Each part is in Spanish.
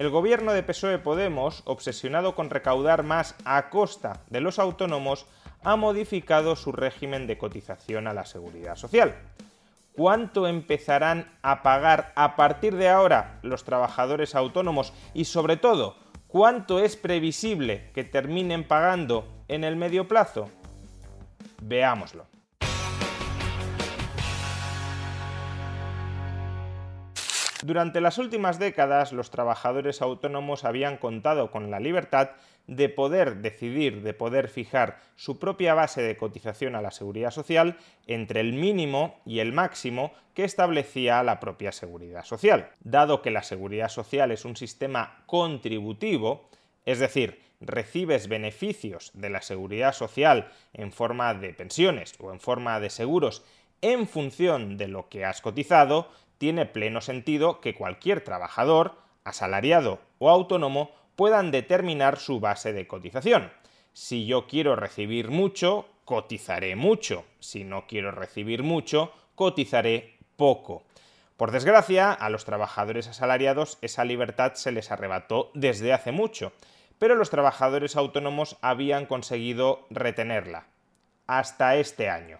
El gobierno de PSOE Podemos, obsesionado con recaudar más a costa de los autónomos, ha modificado su régimen de cotización a la seguridad social. ¿Cuánto empezarán a pagar a partir de ahora los trabajadores autónomos? Y sobre todo, ¿cuánto es previsible que terminen pagando en el medio plazo? Veámoslo. Durante las últimas décadas, los trabajadores autónomos habían contado con la libertad de poder decidir, de poder fijar su propia base de cotización a la seguridad social entre el mínimo y el máximo que establecía la propia seguridad social. Dado que la seguridad social es un sistema contributivo, es decir, recibes beneficios de la seguridad social en forma de pensiones o en forma de seguros en función de lo que has cotizado, tiene pleno sentido que cualquier trabajador, asalariado o autónomo, puedan determinar su base de cotización. Si yo quiero recibir mucho, cotizaré mucho. Si no quiero recibir mucho, cotizaré poco. Por desgracia, a los trabajadores asalariados esa libertad se les arrebató desde hace mucho, pero los trabajadores autónomos habían conseguido retenerla. Hasta este año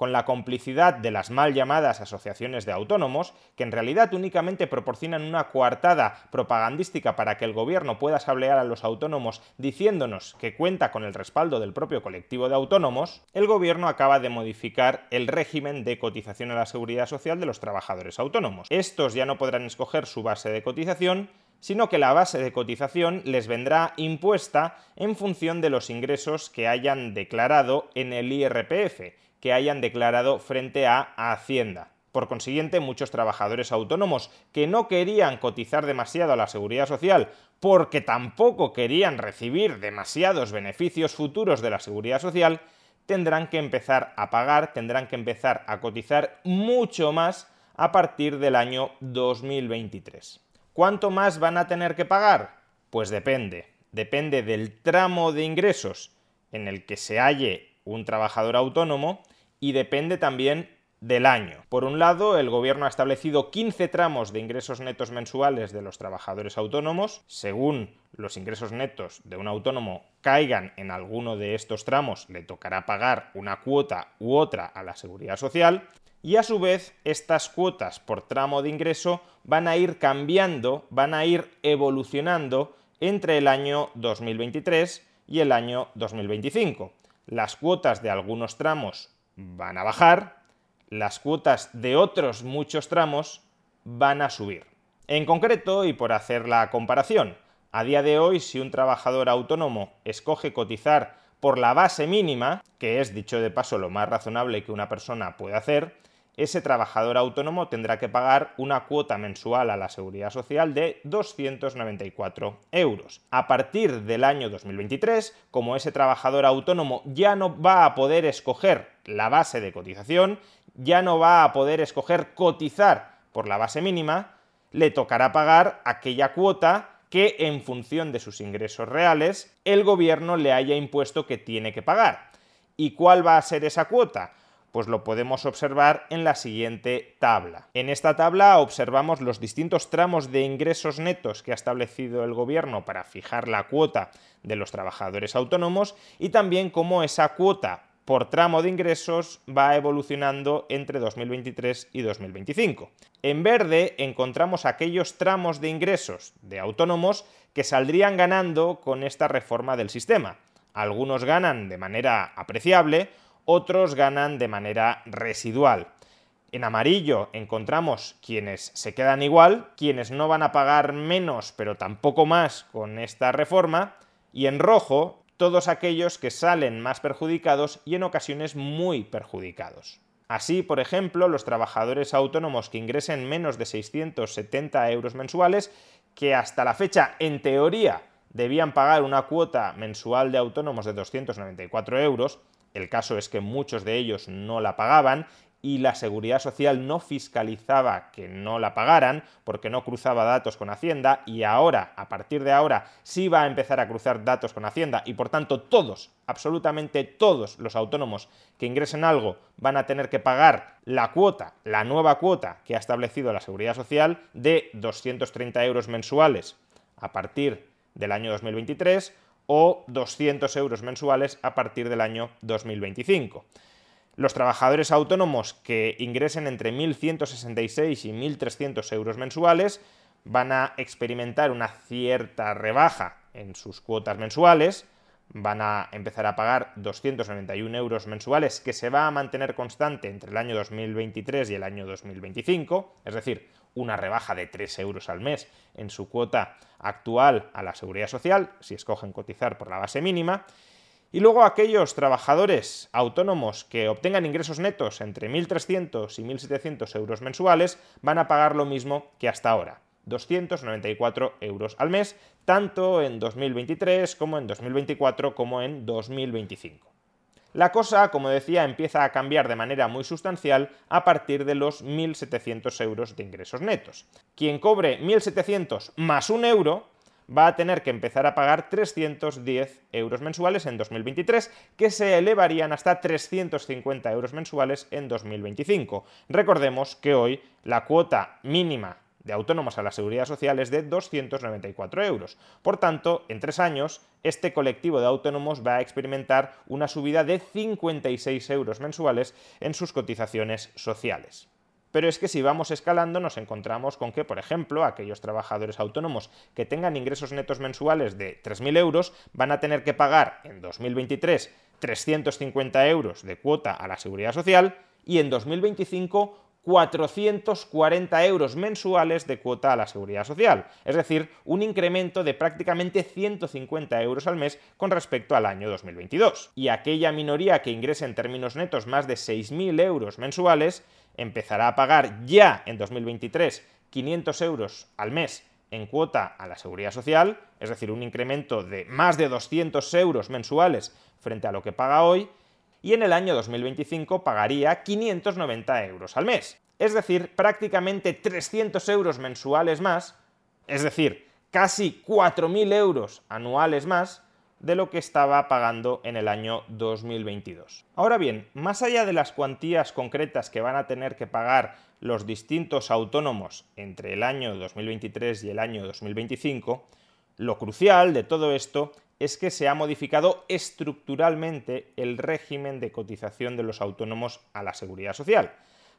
con la complicidad de las mal llamadas asociaciones de autónomos, que en realidad únicamente proporcionan una coartada propagandística para que el gobierno pueda sablear a los autónomos diciéndonos que cuenta con el respaldo del propio colectivo de autónomos, el gobierno acaba de modificar el régimen de cotización a la seguridad social de los trabajadores autónomos. Estos ya no podrán escoger su base de cotización, sino que la base de cotización les vendrá impuesta en función de los ingresos que hayan declarado en el IRPF, que hayan declarado frente a Hacienda. Por consiguiente, muchos trabajadores autónomos que no querían cotizar demasiado a la seguridad social porque tampoco querían recibir demasiados beneficios futuros de la seguridad social, tendrán que empezar a pagar, tendrán que empezar a cotizar mucho más a partir del año 2023. ¿Cuánto más van a tener que pagar? Pues depende. Depende del tramo de ingresos en el que se halle un trabajador autónomo y depende también del año. Por un lado, el gobierno ha establecido 15 tramos de ingresos netos mensuales de los trabajadores autónomos. Según los ingresos netos de un autónomo caigan en alguno de estos tramos, le tocará pagar una cuota u otra a la seguridad social. Y a su vez, estas cuotas por tramo de ingreso van a ir cambiando, van a ir evolucionando entre el año 2023 y el año 2025 las cuotas de algunos tramos van a bajar, las cuotas de otros muchos tramos van a subir. En concreto, y por hacer la comparación, a día de hoy si un trabajador autónomo escoge cotizar por la base mínima, que es dicho de paso lo más razonable que una persona puede hacer, ese trabajador autónomo tendrá que pagar una cuota mensual a la seguridad social de 294 euros. A partir del año 2023, como ese trabajador autónomo ya no va a poder escoger la base de cotización, ya no va a poder escoger cotizar por la base mínima, le tocará pagar aquella cuota que en función de sus ingresos reales el gobierno le haya impuesto que tiene que pagar. ¿Y cuál va a ser esa cuota? Pues lo podemos observar en la siguiente tabla. En esta tabla observamos los distintos tramos de ingresos netos que ha establecido el gobierno para fijar la cuota de los trabajadores autónomos y también cómo esa cuota por tramo de ingresos va evolucionando entre 2023 y 2025. En verde encontramos aquellos tramos de ingresos de autónomos que saldrían ganando con esta reforma del sistema. Algunos ganan de manera apreciable, otros ganan de manera residual. En amarillo encontramos quienes se quedan igual, quienes no van a pagar menos pero tampoco más con esta reforma, y en rojo todos aquellos que salen más perjudicados y en ocasiones muy perjudicados. Así, por ejemplo, los trabajadores autónomos que ingresen menos de 670 euros mensuales, que hasta la fecha, en teoría, debían pagar una cuota mensual de autónomos de 294 euros, el caso es que muchos de ellos no la pagaban y la seguridad social no fiscalizaba que no la pagaran porque no cruzaba datos con Hacienda y ahora, a partir de ahora, sí va a empezar a cruzar datos con Hacienda y por tanto todos, absolutamente todos los autónomos que ingresen algo van a tener que pagar la cuota, la nueva cuota que ha establecido la seguridad social de 230 euros mensuales a partir del año 2023 o 200 euros mensuales a partir del año 2025. Los trabajadores autónomos que ingresen entre 1.166 y 1.300 euros mensuales van a experimentar una cierta rebaja en sus cuotas mensuales, van a empezar a pagar 291 euros mensuales que se va a mantener constante entre el año 2023 y el año 2025, es decir, una rebaja de 3 euros al mes en su cuota actual a la seguridad social, si escogen cotizar por la base mínima, y luego aquellos trabajadores autónomos que obtengan ingresos netos entre 1.300 y 1.700 euros mensuales van a pagar lo mismo que hasta ahora, 294 euros al mes, tanto en 2023 como en 2024 como en 2025. La cosa, como decía, empieza a cambiar de manera muy sustancial a partir de los 1.700 euros de ingresos netos. Quien cobre 1.700 más un euro va a tener que empezar a pagar 310 euros mensuales en 2023, que se elevarían hasta 350 euros mensuales en 2025. Recordemos que hoy la cuota mínima de autónomos a la seguridad social es de 294 euros. Por tanto, en tres años, este colectivo de autónomos va a experimentar una subida de 56 euros mensuales en sus cotizaciones sociales. Pero es que si vamos escalando nos encontramos con que, por ejemplo, aquellos trabajadores autónomos que tengan ingresos netos mensuales de 3.000 euros van a tener que pagar en 2023 350 euros de cuota a la seguridad social y en 2025 440 euros mensuales de cuota a la seguridad social, es decir, un incremento de prácticamente 150 euros al mes con respecto al año 2022. Y aquella minoría que ingrese en términos netos más de 6.000 euros mensuales empezará a pagar ya en 2023 500 euros al mes en cuota a la seguridad social, es decir, un incremento de más de 200 euros mensuales frente a lo que paga hoy, y en el año 2025 pagaría 590 euros al mes. Es decir, prácticamente 300 euros mensuales más, es decir, casi 4.000 euros anuales más, de lo que estaba pagando en el año 2022. Ahora bien, más allá de las cuantías concretas que van a tener que pagar los distintos autónomos entre el año 2023 y el año 2025, lo crucial de todo esto es que se ha modificado estructuralmente el régimen de cotización de los autónomos a la seguridad social.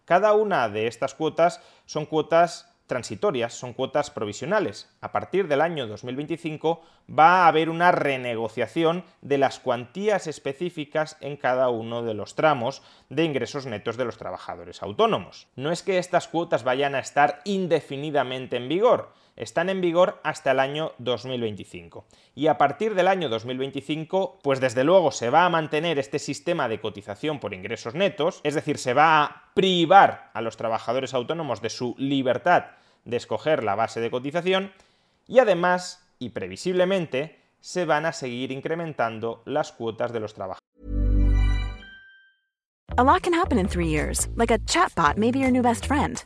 Cada una de estas cuotas son cuotas transitorias, son cuotas provisionales. A partir del año 2025 va a haber una renegociación de las cuantías específicas en cada uno de los tramos de ingresos netos de los trabajadores autónomos. No es que estas cuotas vayan a estar indefinidamente en vigor, están en vigor hasta el año 2025. Y a partir del año 2025, pues desde luego se va a mantener este sistema de cotización por ingresos netos, es decir, se va a privar a los trabajadores autónomos de su libertad de escoger la base de cotización y además, y previsiblemente, se van a seguir incrementando las cuotas de los trabajadores. A lot can happen in three years, like a chatbot may be your new best friend.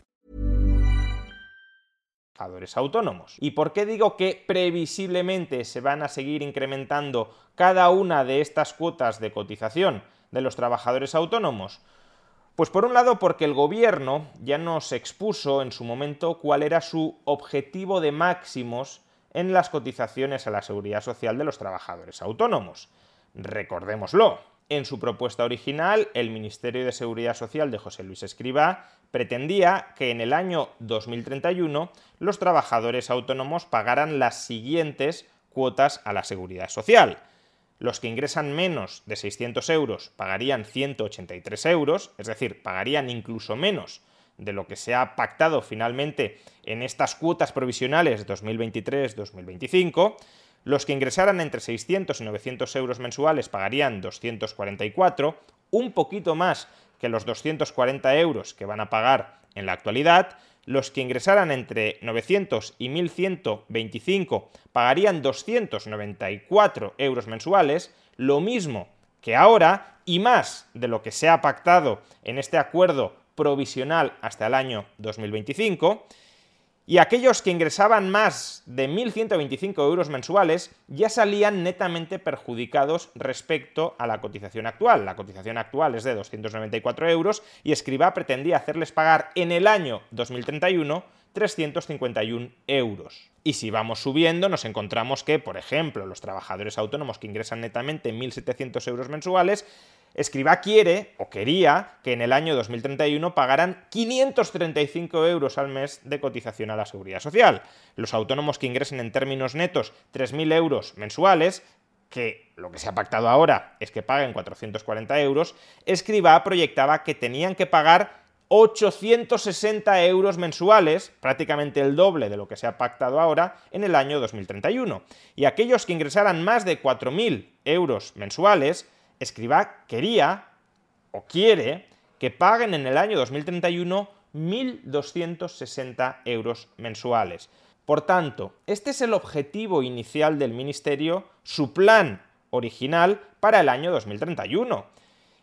trabajadores autónomos. ¿Y por qué digo que previsiblemente se van a seguir incrementando cada una de estas cuotas de cotización de los trabajadores autónomos? Pues por un lado porque el gobierno ya nos expuso en su momento cuál era su objetivo de máximos en las cotizaciones a la seguridad social de los trabajadores autónomos. Recordémoslo, en su propuesta original, el Ministerio de Seguridad Social de José Luis Escribá pretendía que en el año 2031 los trabajadores autónomos pagaran las siguientes cuotas a la seguridad social. Los que ingresan menos de 600 euros pagarían 183 euros, es decir, pagarían incluso menos de lo que se ha pactado finalmente en estas cuotas provisionales 2023-2025, los que ingresaran entre 600 y 900 euros mensuales pagarían 244, un poquito más que los 240 euros que van a pagar en la actualidad. Los que ingresaran entre 900 y 1125 pagarían 294 euros mensuales, lo mismo que ahora y más de lo que se ha pactado en este acuerdo provisional hasta el año 2025 y aquellos que ingresaban más de 1.125 euros mensuales ya salían netamente perjudicados respecto a la cotización actual. La cotización actual es de 294 euros y Escribá pretendía hacerles pagar en el año 2031 351 euros. Y si vamos subiendo, nos encontramos que, por ejemplo, los trabajadores autónomos que ingresan netamente 1.700 euros mensuales Escriba quiere o quería que en el año 2031 pagaran 535 euros al mes de cotización a la seguridad social. Los autónomos que ingresen en términos netos 3.000 euros mensuales, que lo que se ha pactado ahora es que paguen 440 euros, Escriba proyectaba que tenían que pagar 860 euros mensuales, prácticamente el doble de lo que se ha pactado ahora, en el año 2031. Y aquellos que ingresaran más de 4.000 euros mensuales, Escribá quería o quiere que paguen en el año 2031 1.260 euros mensuales. Por tanto, este es el objetivo inicial del Ministerio, su plan original para el año 2031.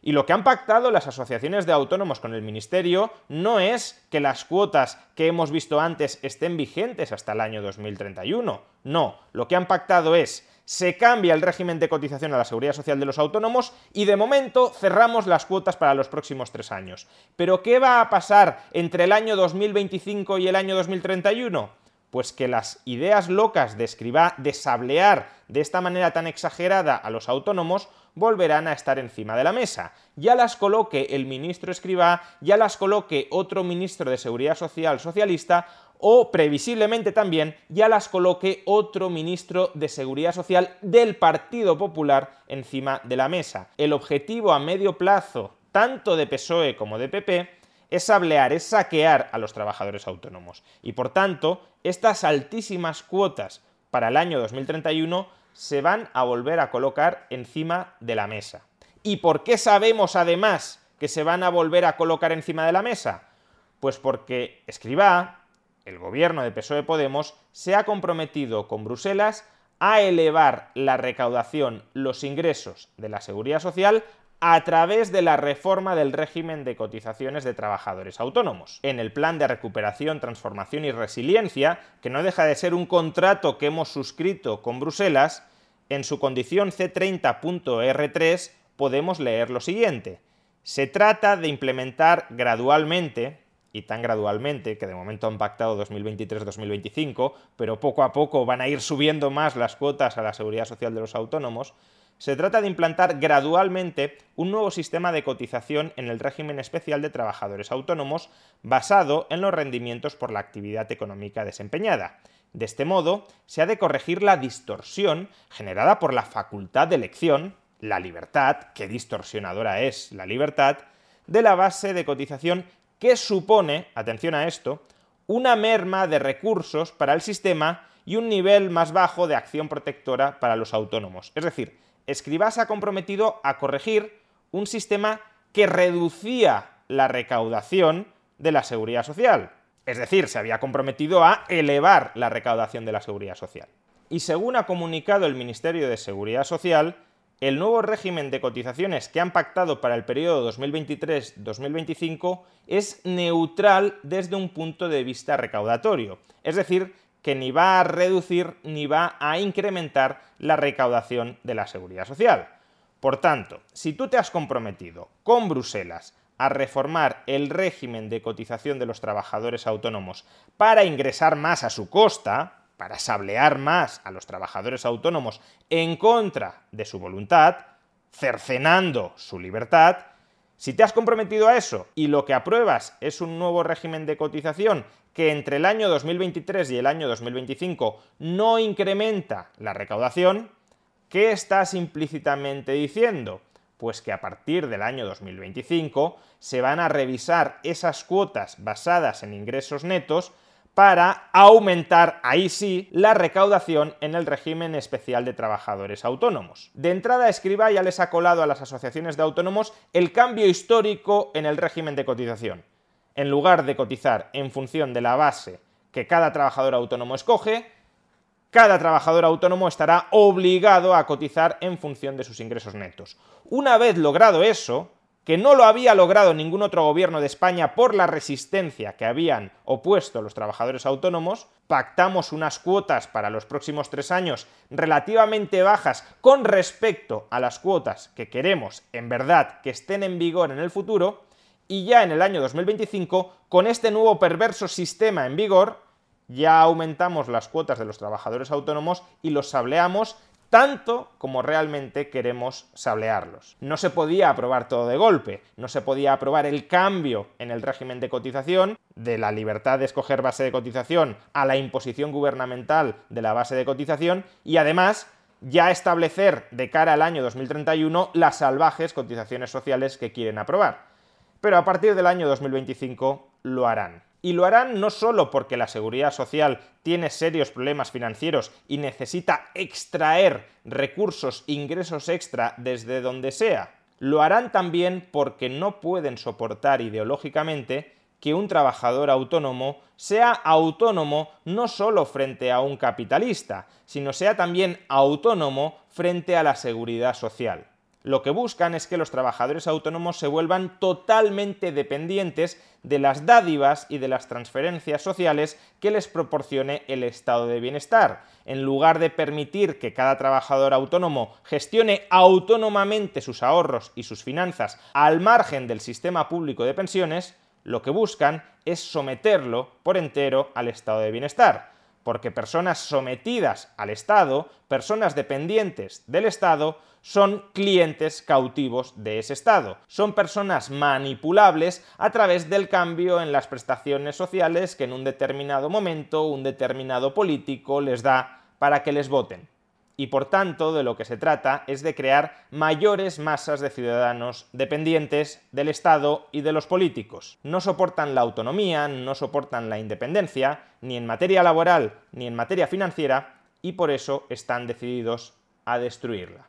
Y lo que han pactado las asociaciones de autónomos con el Ministerio no es que las cuotas que hemos visto antes estén vigentes hasta el año 2031. No, lo que han pactado es se cambia el régimen de cotización a la seguridad social de los autónomos y de momento cerramos las cuotas para los próximos tres años. Pero ¿qué va a pasar entre el año 2025 y el año 2031? Pues que las ideas locas de Escribá de sablear de esta manera tan exagerada a los autónomos volverán a estar encima de la mesa. Ya las coloque el ministro Escribá, ya las coloque otro ministro de Seguridad Social socialista o previsiblemente también ya las coloque otro ministro de Seguridad Social del Partido Popular encima de la mesa. El objetivo a medio plazo, tanto de PSOE como de PP, es sablear, es saquear a los trabajadores autónomos. Y por tanto, estas altísimas cuotas para el año 2031 se van a volver a colocar encima de la mesa. ¿Y por qué sabemos además que se van a volver a colocar encima de la mesa? Pues porque Escribá, el gobierno de PSOE Podemos se ha comprometido con Bruselas a elevar la recaudación, los ingresos de la seguridad social a través de la reforma del régimen de cotizaciones de trabajadores autónomos. En el plan de recuperación, transformación y resiliencia, que no deja de ser un contrato que hemos suscrito con Bruselas, en su condición C30.R3 podemos leer lo siguiente. Se trata de implementar gradualmente y tan gradualmente, que de momento han pactado 2023-2025, pero poco a poco van a ir subiendo más las cuotas a la seguridad social de los autónomos, se trata de implantar gradualmente un nuevo sistema de cotización en el régimen especial de trabajadores autónomos basado en los rendimientos por la actividad económica desempeñada. De este modo, se ha de corregir la distorsión generada por la facultad de elección, la libertad, qué distorsionadora es la libertad, de la base de cotización que supone, atención a esto, una merma de recursos para el sistema y un nivel más bajo de acción protectora para los autónomos. Es decir, Escribá se ha comprometido a corregir un sistema que reducía la recaudación de la seguridad social. Es decir, se había comprometido a elevar la recaudación de la seguridad social. Y según ha comunicado el Ministerio de Seguridad Social, el nuevo régimen de cotizaciones que han pactado para el periodo 2023-2025 es neutral desde un punto de vista recaudatorio, es decir, que ni va a reducir ni va a incrementar la recaudación de la seguridad social. Por tanto, si tú te has comprometido con Bruselas a reformar el régimen de cotización de los trabajadores autónomos para ingresar más a su costa, para sablear más a los trabajadores autónomos en contra de su voluntad, cercenando su libertad, si te has comprometido a eso y lo que apruebas es un nuevo régimen de cotización que entre el año 2023 y el año 2025 no incrementa la recaudación, ¿qué estás implícitamente diciendo? Pues que a partir del año 2025 se van a revisar esas cuotas basadas en ingresos netos para aumentar, ahí sí, la recaudación en el régimen especial de trabajadores autónomos. De entrada, Escriba ya les ha colado a las asociaciones de autónomos el cambio histórico en el régimen de cotización. En lugar de cotizar en función de la base que cada trabajador autónomo escoge, cada trabajador autónomo estará obligado a cotizar en función de sus ingresos netos. Una vez logrado eso, que no lo había logrado ningún otro gobierno de España por la resistencia que habían opuesto los trabajadores autónomos, pactamos unas cuotas para los próximos tres años relativamente bajas con respecto a las cuotas que queremos en verdad que estén en vigor en el futuro, y ya en el año 2025, con este nuevo perverso sistema en vigor, ya aumentamos las cuotas de los trabajadores autónomos y los sableamos tanto como realmente queremos sablearlos. No se podía aprobar todo de golpe, no se podía aprobar el cambio en el régimen de cotización, de la libertad de escoger base de cotización a la imposición gubernamental de la base de cotización y además ya establecer de cara al año 2031 las salvajes cotizaciones sociales que quieren aprobar. Pero a partir del año 2025 lo harán. Y lo harán no solo porque la seguridad social tiene serios problemas financieros y necesita extraer recursos, ingresos extra desde donde sea, lo harán también porque no pueden soportar ideológicamente que un trabajador autónomo sea autónomo no solo frente a un capitalista, sino sea también autónomo frente a la seguridad social lo que buscan es que los trabajadores autónomos se vuelvan totalmente dependientes de las dádivas y de las transferencias sociales que les proporcione el estado de bienestar. En lugar de permitir que cada trabajador autónomo gestione autónomamente sus ahorros y sus finanzas al margen del sistema público de pensiones, lo que buscan es someterlo por entero al estado de bienestar porque personas sometidas al Estado, personas dependientes del Estado, son clientes cautivos de ese Estado. Son personas manipulables a través del cambio en las prestaciones sociales que en un determinado momento un determinado político les da para que les voten y por tanto de lo que se trata es de crear mayores masas de ciudadanos dependientes del Estado y de los políticos. No soportan la autonomía, no soportan la independencia, ni en materia laboral ni en materia financiera, y por eso están decididos a destruirla.